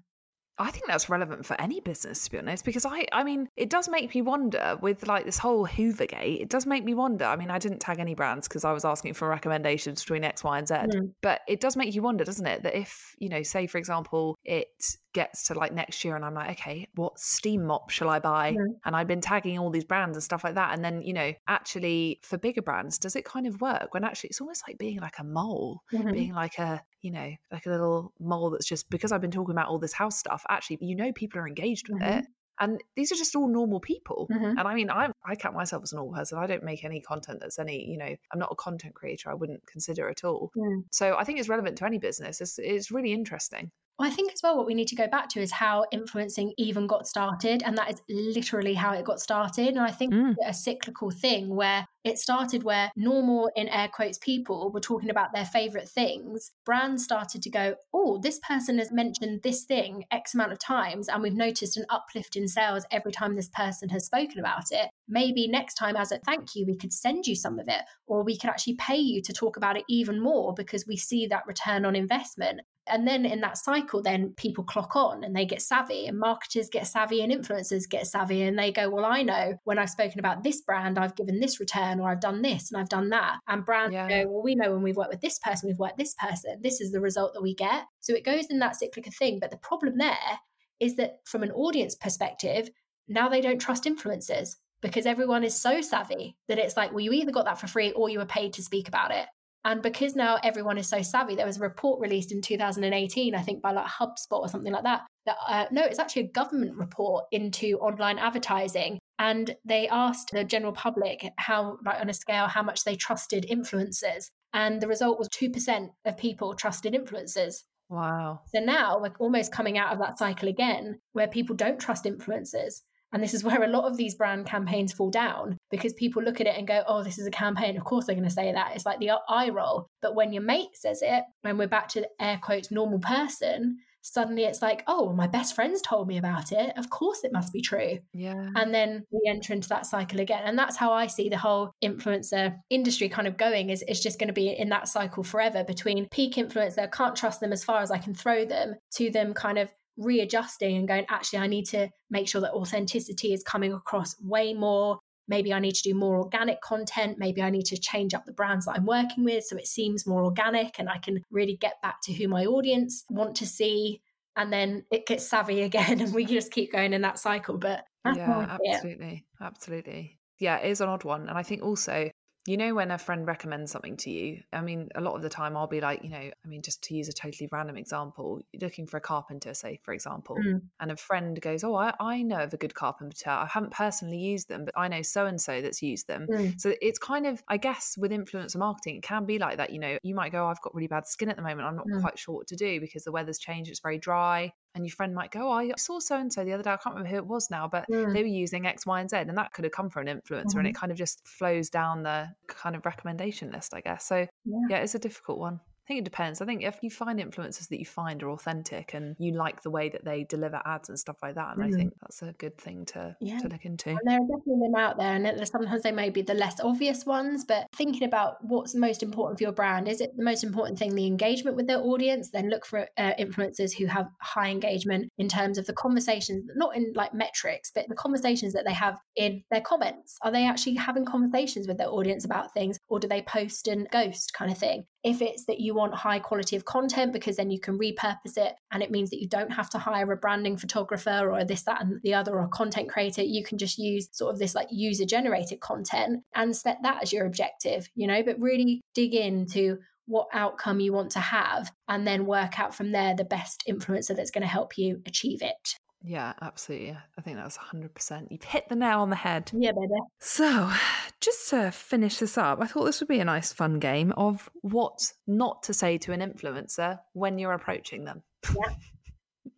I think that's relevant for any business, to be honest, because I, I mean, it does make me wonder with like this whole Hoovergate. It does make me wonder. I mean, I didn't tag any brands because I was asking for recommendations between X, Y, and Z. Mm. But it does make you wonder, doesn't it? That if you know, say for example, it gets to like next year and I'm like, okay, what steam mop shall I buy? Mm. And I've been tagging all these brands and stuff like that. And then, you know, actually for bigger brands, does it kind of work when actually it's almost like being like a mole, mm-hmm. being like a, you know, like a little mole that's just because I've been talking about all this house stuff, actually, you know, people are engaged with mm-hmm. it. And these are just all normal people. Mm-hmm. And I mean, I I count myself as a normal person. I don't make any content that's any, you know, I'm not a content creator. I wouldn't consider at all. Mm. So I think it's relevant to any business. It's, it's really interesting. I think as well, what we need to go back to is how influencing even got started. And that is literally how it got started. And I think mm. a cyclical thing where it started where normal, in air quotes, people were talking about their favorite things. Brands started to go, oh, this person has mentioned this thing X amount of times, and we've noticed an uplift in sales every time this person has spoken about it. Maybe next time, as a thank you, we could send you some of it, or we could actually pay you to talk about it even more because we see that return on investment. And then in that cycle, then people clock on and they get savvy, and marketers get savvy, and influencers get savvy. And they go, Well, I know when I've spoken about this brand, I've given this return, or I've done this and I've done that. And brands yeah. go, Well, we know when we've worked with this person, we've worked this person. This is the result that we get. So it goes in that cyclical thing. But the problem there is that from an audience perspective, now they don't trust influencers because everyone is so savvy that it's like, well, you either got that for free or you were paid to speak about it. And because now everyone is so savvy, there was a report released in 2018, I think by like HubSpot or something like that. That uh, no, it's actually a government report into online advertising, and they asked the general public how, like on a scale, how much they trusted influencers, and the result was two percent of people trusted influencers. Wow. So now we're almost coming out of that cycle again, where people don't trust influencers. And this is where a lot of these brand campaigns fall down because people look at it and go, oh, this is a campaign. Of course they're going to say that. It's like the eye roll. But when your mate says it, when we're back to air quotes normal person, suddenly it's like, oh, my best friends told me about it. Of course it must be true. Yeah. And then we enter into that cycle again. And that's how I see the whole influencer industry kind of going is it's just going to be in that cycle forever between peak influencer, can't trust them as far as I can throw them, to them kind of readjusting and going, actually, I need to make sure that authenticity is coming across way more. Maybe I need to do more organic content. Maybe I need to change up the brands that I'm working with so it seems more organic and I can really get back to who my audience want to see. And then it gets savvy again and we just keep going in that cycle. But yeah, absolutely. Absolutely. Yeah, it is an odd one. And I think also you know when a friend recommends something to you i mean a lot of the time i'll be like you know i mean just to use a totally random example you're looking for a carpenter say for example mm. and a friend goes oh I, I know of a good carpenter i haven't personally used them but i know so and so that's used them mm. so it's kind of i guess with influencer marketing it can be like that you know you might go oh, i've got really bad skin at the moment i'm not mm. quite sure what to do because the weather's changed it's very dry and your friend might go, oh, I saw so and so the other day. I can't remember who it was now, but mm. they were using X, Y, and Z. And that could have come from an influencer. Mm-hmm. And it mm-hmm. kind of just flows down the kind of recommendation list, I guess. So, yeah, yeah it's a difficult one think it depends. I think if you find influencers that you find are authentic and you like the way that they deliver ads and stuff like that, and mm. I think that's a good thing to yeah. to look into. And there are definitely them out there, and sometimes they may be the less obvious ones. But thinking about what's most important for your brand, is it the most important thing the engagement with their audience? Then look for uh, influencers who have high engagement in terms of the conversations, not in like metrics, but the conversations that they have in their comments. Are they actually having conversations with their audience about things, or do they post and ghost kind of thing? If it's that you want high quality of content because then you can repurpose it and it means that you don't have to hire a branding photographer or this, that, and the other or content creator. You can just use sort of this like user generated content and set that as your objective, you know, but really dig into what outcome you want to have and then work out from there the best influencer that's going to help you achieve it. Yeah, absolutely. I think that's 100%. You've hit the nail on the head. Yeah, baby. So, just to finish this up, I thought this would be a nice fun game of what not to say to an influencer when you're approaching them. Yeah.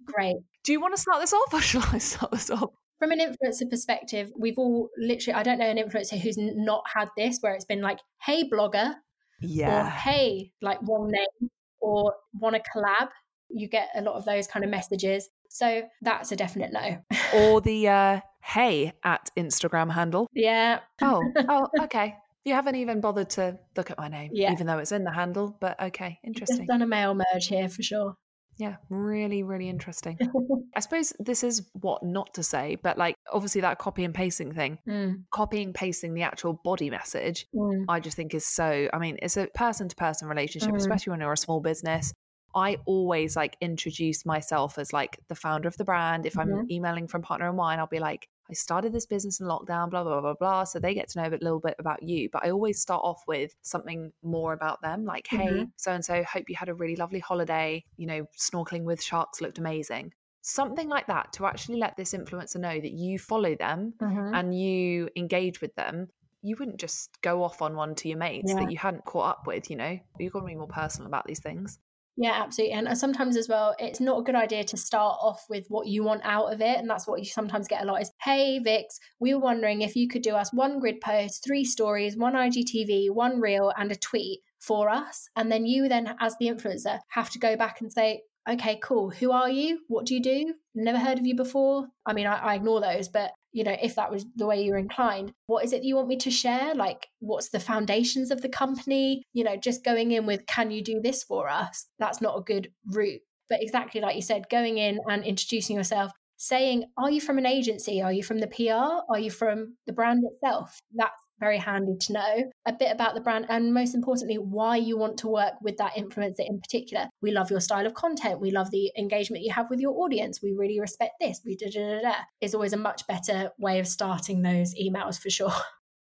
Great. Do you want to start this off or shall I start this off? From an influencer perspective, we've all literally, I don't know an influencer who's not had this where it's been like, hey, blogger. Yeah. Or hey, like one name or want to collab. You get a lot of those kind of messages. So that's a definite no. or the uh, hey at Instagram handle. Yeah. Oh, oh, okay. You haven't even bothered to look at my name, yeah. even though it's in the handle. But okay, interesting. Just done a mail merge here for sure. Yeah, really, really interesting. I suppose this is what not to say, but like obviously that copy and pasting thing, mm. copying pasting the actual body message, mm. I just think is so. I mean, it's a person to person relationship, mm. especially when you're a small business. I always like introduce myself as like the founder of the brand. If mm-hmm. I'm emailing from Partner in Wine, I'll be like, I started this business in lockdown, blah, blah, blah, blah. So they get to know a little bit about you. But I always start off with something more about them, like, mm-hmm. hey, so and so, hope you had a really lovely holiday. You know, snorkeling with sharks looked amazing. Something like that to actually let this influencer know that you follow them mm-hmm. and you engage with them you wouldn't just go off on one to your mates yeah. that you hadn't caught up with, you know? You've got to be more personal about these things. Yeah, absolutely. And uh, sometimes as well, it's not a good idea to start off with what you want out of it. And that's what you sometimes get a lot is, hey, Vix, we were wondering if you could do us one grid post, three stories, one IGTV, one reel, and a tweet for us. And then you then, as the influencer, have to go back and say, okay, cool. Who are you? What do you do? Never heard of you before. I mean, I, I ignore those, but you know, if that was the way you're inclined, what is it you want me to share? Like, what's the foundations of the company? You know, just going in with, can you do this for us? That's not a good route. But exactly like you said, going in and introducing yourself, saying, Are you from an agency? Are you from the PR? Are you from the brand itself? That's very handy to know a bit about the brand and most importantly why you want to work with that influencer in particular we love your style of content we love the engagement you have with your audience we really respect this we da da da da is always a much better way of starting those emails for sure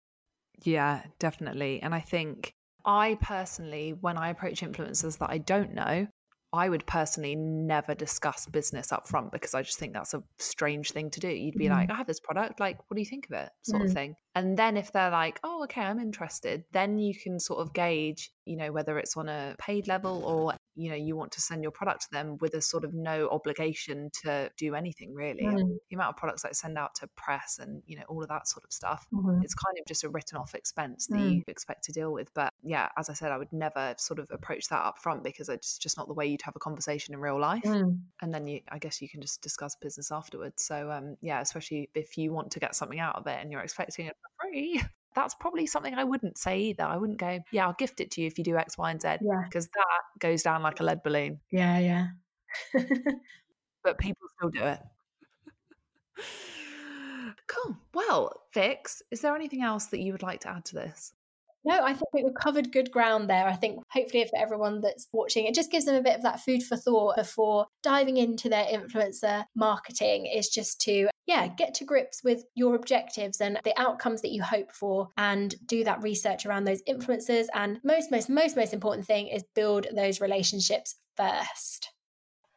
yeah definitely and i think I personally, when I approach influencers that I don't know, I would personally never discuss business up front because I just think that's a strange thing to do. You'd be mm. like, I have this product, like, what do you think of it? sort mm. of thing. And then if they're like, oh, okay, I'm interested, then you can sort of gauge, you know, whether it's on a paid level or you know you want to send your product to them with a sort of no obligation to do anything really mm. the amount of products I send out to press and you know all of that sort of stuff mm-hmm. it's kind of just a written off expense that mm. you expect to deal with but yeah as I said I would never sort of approach that up front because it's just not the way you'd have a conversation in real life mm. and then you I guess you can just discuss business afterwards so um yeah especially if you want to get something out of it and you're expecting it for free that's probably something I wouldn't say either. I wouldn't go, yeah, I'll gift it to you if you do X, Y, and Z. Yeah. Because that goes down like a lead balloon. Yeah, yeah. but people still do it. cool. Well, Vix, is there anything else that you would like to add to this? No, I think we've covered good ground there. I think hopefully for everyone that's watching, it just gives them a bit of that food for thought before diving into their influencer marketing is just to, yeah, get to grips with your objectives and the outcomes that you hope for and do that research around those influencers. And most, most, most, most important thing is build those relationships first.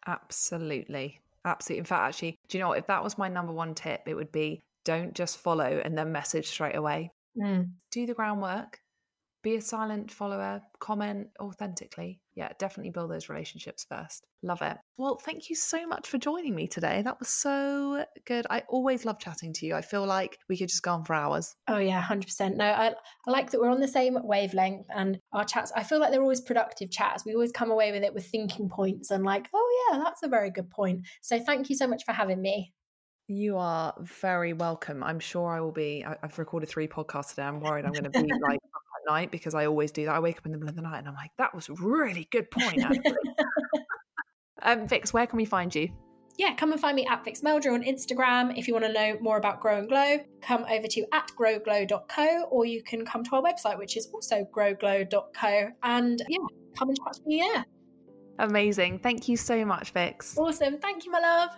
Absolutely. Absolutely. In fact, actually, do you know what? If that was my number one tip, it would be don't just follow and then message straight away. Mm. Do the groundwork, be a silent follower, comment authentically. Yeah, definitely build those relationships first. Love it. Well, thank you so much for joining me today. That was so good. I always love chatting to you. I feel like we could just go on for hours. Oh, yeah, 100%. No, I, I like that we're on the same wavelength and our chats, I feel like they're always productive chats. We always come away with it with thinking points and like, oh, yeah, that's a very good point. So thank you so much for having me. You are very welcome. I'm sure I will be. I, have recorded three podcasts today. I'm worried I'm going to be like night because I always do that. I wake up in the middle of the night and I'm like, that was a really good point, um, Vix, where can we find you? yeah, come and find me at Vix Meldrew on Instagram. If you want to know more about Grow and Glow, come over to at growglow.co or you can come to our website, which is also growglow.co. And yeah, come and chat to me, yeah. Amazing. Thank you so much, Vix. Awesome. Thank you, my love.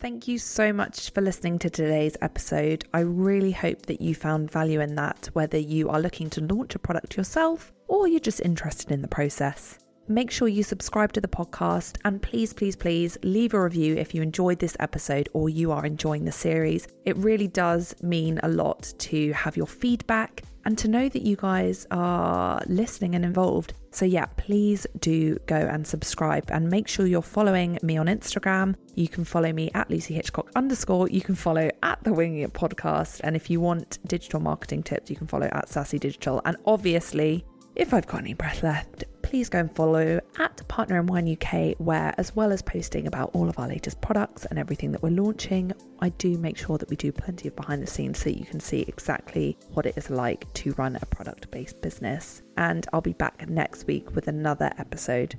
Thank you so much for listening to today's episode. I really hope that you found value in that, whether you are looking to launch a product yourself or you're just interested in the process. Make sure you subscribe to the podcast and please, please, please leave a review if you enjoyed this episode or you are enjoying the series. It really does mean a lot to have your feedback and to know that you guys are listening and involved. So, yeah, please do go and subscribe and make sure you're following me on Instagram. You can follow me at Lucy Hitchcock underscore. You can follow at the Winging It podcast. And if you want digital marketing tips, you can follow at Sassy Digital. And obviously, if I've got any breath left, please go and follow at Partner in Wine UK, where as well as posting about all of our latest products and everything that we're launching, I do make sure that we do plenty of behind the scenes so you can see exactly what it is like to run a product based business. And I'll be back next week with another episode.